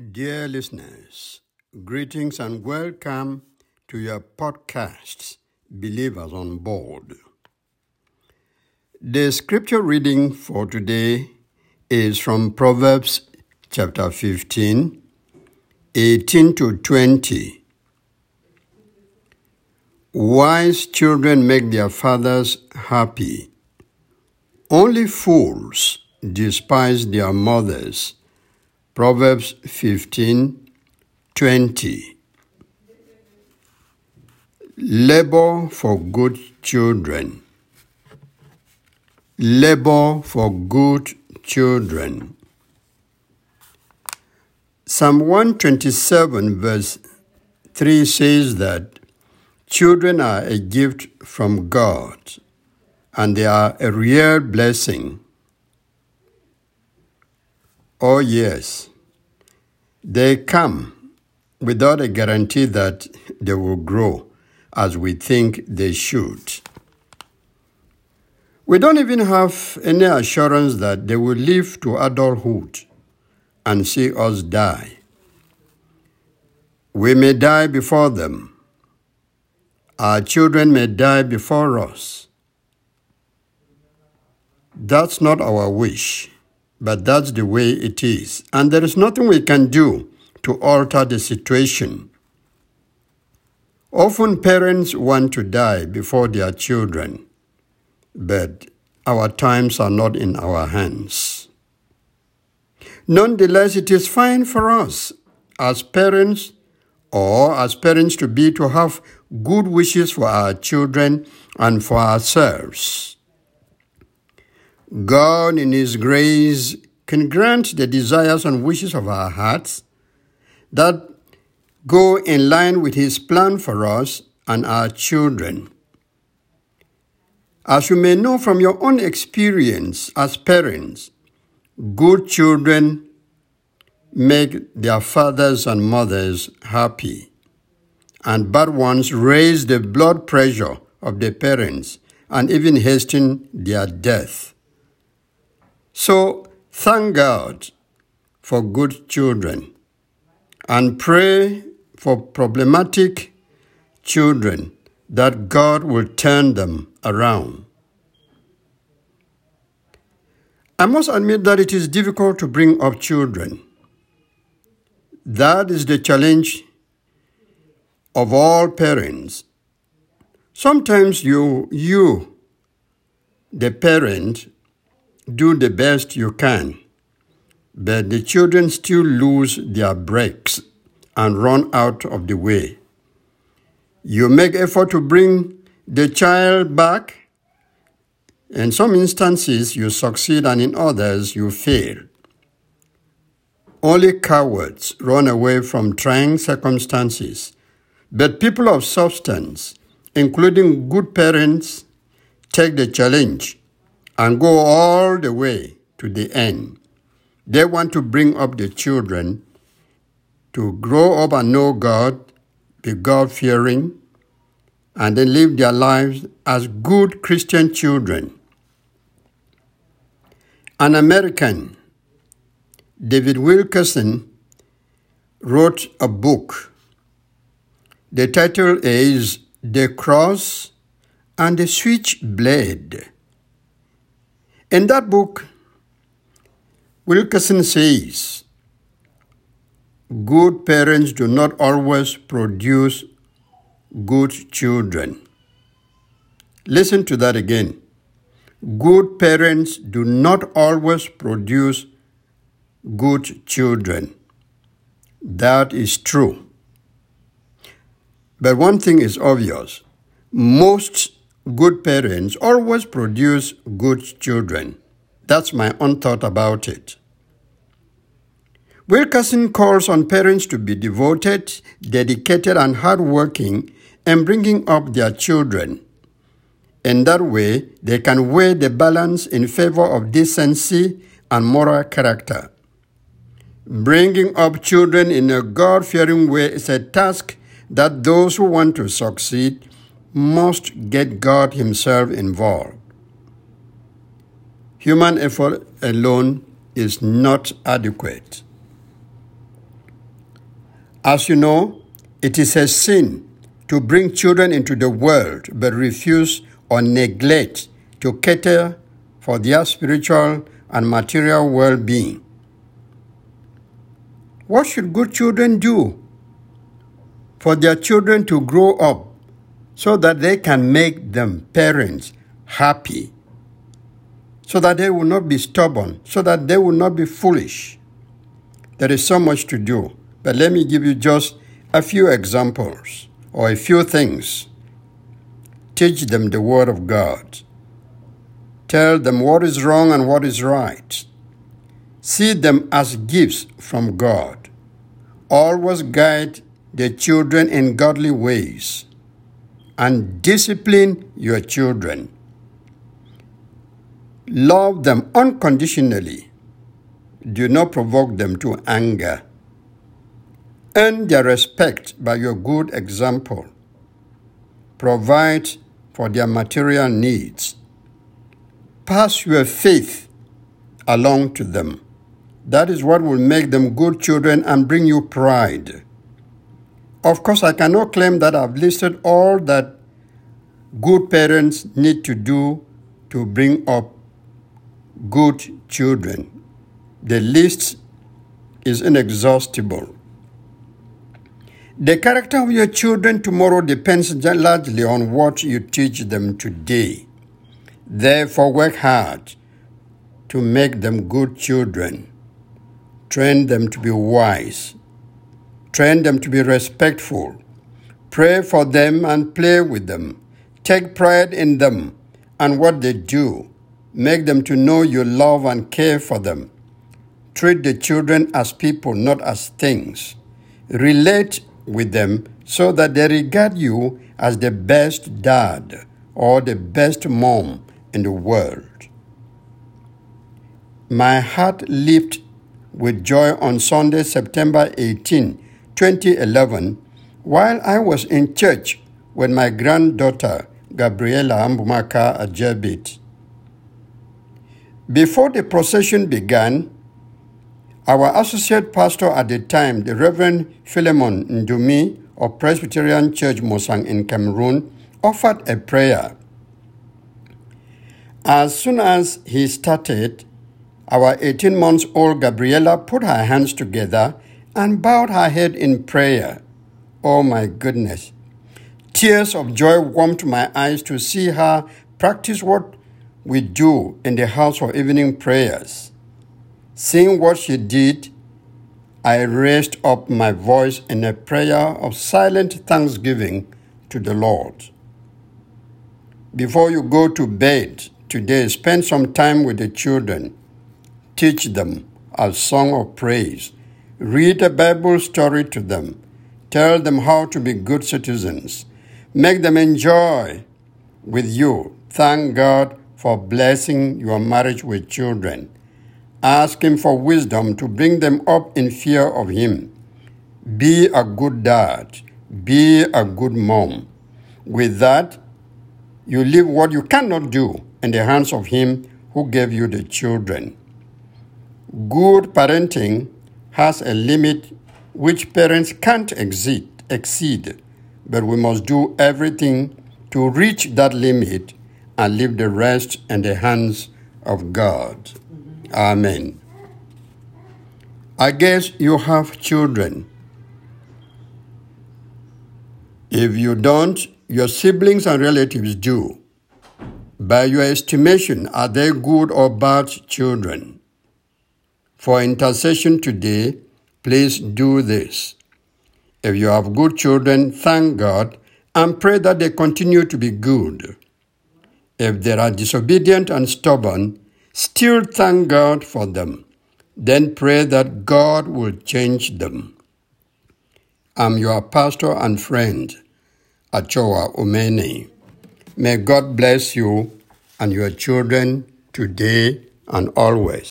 Dear listeners, greetings and welcome to your podcast, Believers on Board. The scripture reading for today is from Proverbs chapter 15, 18 to 20. Wise children make their fathers happy. Only fools despise their mothers. Proverbs 15 20. Labor for good children. Labor for good children. Psalm 127, verse 3 says that children are a gift from God and they are a real blessing. Oh, yes. They come without a guarantee that they will grow as we think they should. We don't even have any assurance that they will live to adulthood and see us die. We may die before them. Our children may die before us. That's not our wish but that's the way it is. And there is nothing we can do to alter the situation. Often parents want to die before their children, but our times are not in our hands. Nonetheless, it is fine for us as parents or as parents to be to have good wishes for our children and for ourselves. God, in His grace, can grant the desires and wishes of our hearts that go in line with His plan for us and our children. As you may know from your own experience as parents, good children make their fathers and mothers happy, and bad ones raise the blood pressure of the parents and even hasten their death. So thank God for good children and pray for problematic children that God will turn them around. I must admit that it is difficult to bring up children. That is the challenge of all parents. Sometimes you, you, the parent, do the best you can, but the children still lose their brakes and run out of the way. You make effort to bring the child back. In some instances, you succeed, and in others, you fail. Only cowards run away from trying circumstances, but people of substance, including good parents, take the challenge and go all the way to the end. They want to bring up the children to grow up and know God, be God fearing, and then live their lives as good Christian children. An American, David Wilkerson, wrote a book. The title is The Cross and the Switchblade. In that book, Wilkerson says, Good parents do not always produce good children. Listen to that again. Good parents do not always produce good children. That is true. But one thing is obvious most good parents always produce good children. That's my own thought about it. Wilkerson calls on parents to be devoted, dedicated, and hardworking in bringing up their children. In that way, they can weigh the balance in favor of decency and moral character. Bringing up children in a God fearing way is a task that those who want to succeed must get God Himself involved. Human effort alone is not adequate. As you know, it is a sin to bring children into the world but refuse or neglect to cater for their spiritual and material well being. What should good children do for their children to grow up so that they can make them parents happy, so that they will not be stubborn, so that they will not be foolish? There is so much to do, but let me give you just a few examples or a few things. Teach them the Word of God. Tell them what is wrong and what is right. See them as gifts from God. Always guide the children in godly ways and discipline your children. Love them unconditionally do not provoke them to anger. Earn their respect by your good example. Provide for their material needs. Pass your faith along to them. That is what will make them good children and bring you pride. Of course, I cannot claim that I've listed all that good parents need to do to bring up good children. The list is inexhaustible. The character of your children tomorrow depends largely on what you teach them today. Therefore, work hard to make them good children. Train them to be wise. Train them to be respectful. Pray for them and play with them. Take pride in them and what they do. Make them to know you love and care for them. Treat the children as people, not as things. Relate with them so that they regard you as the best dad or the best mom in the world. My heart leaped with joy on Sunday, September 18, 2011, while I was in church with my granddaughter, Gabriela Ambumaka Ajebit. Before the procession began, our associate pastor at the time, the Reverend Philemon Ndumi of Presbyterian Church Mosang in Cameroon, offered a prayer. As soon as he started, our 18 months old Gabriela put her hands together and bowed her head in prayer. Oh my goodness. Tears of joy warmed my eyes to see her practice what we do in the house for evening prayers. Seeing what she did, I raised up my voice in a prayer of silent thanksgiving to the Lord. Before you go to bed today, spend some time with the children. Teach them a song of praise. Read a Bible story to them. Tell them how to be good citizens. Make them enjoy with you. Thank God for blessing your marriage with children. Ask Him for wisdom to bring them up in fear of Him. Be a good dad. Be a good mom. With that, you leave what you cannot do in the hands of Him who gave you the children. Good parenting has a limit which parents can't exceed, exceed, but we must do everything to reach that limit and leave the rest in the hands of God. Amen. I guess you have children. If you don't, your siblings and relatives do. By your estimation, are they good or bad children? For intercession today, please do this. If you have good children, thank God and pray that they continue to be good. If they are disobedient and stubborn, Still thank God for them. Then pray that God will change them. I'm your pastor and friend, Achoa Umene. May God bless you and your children today and always.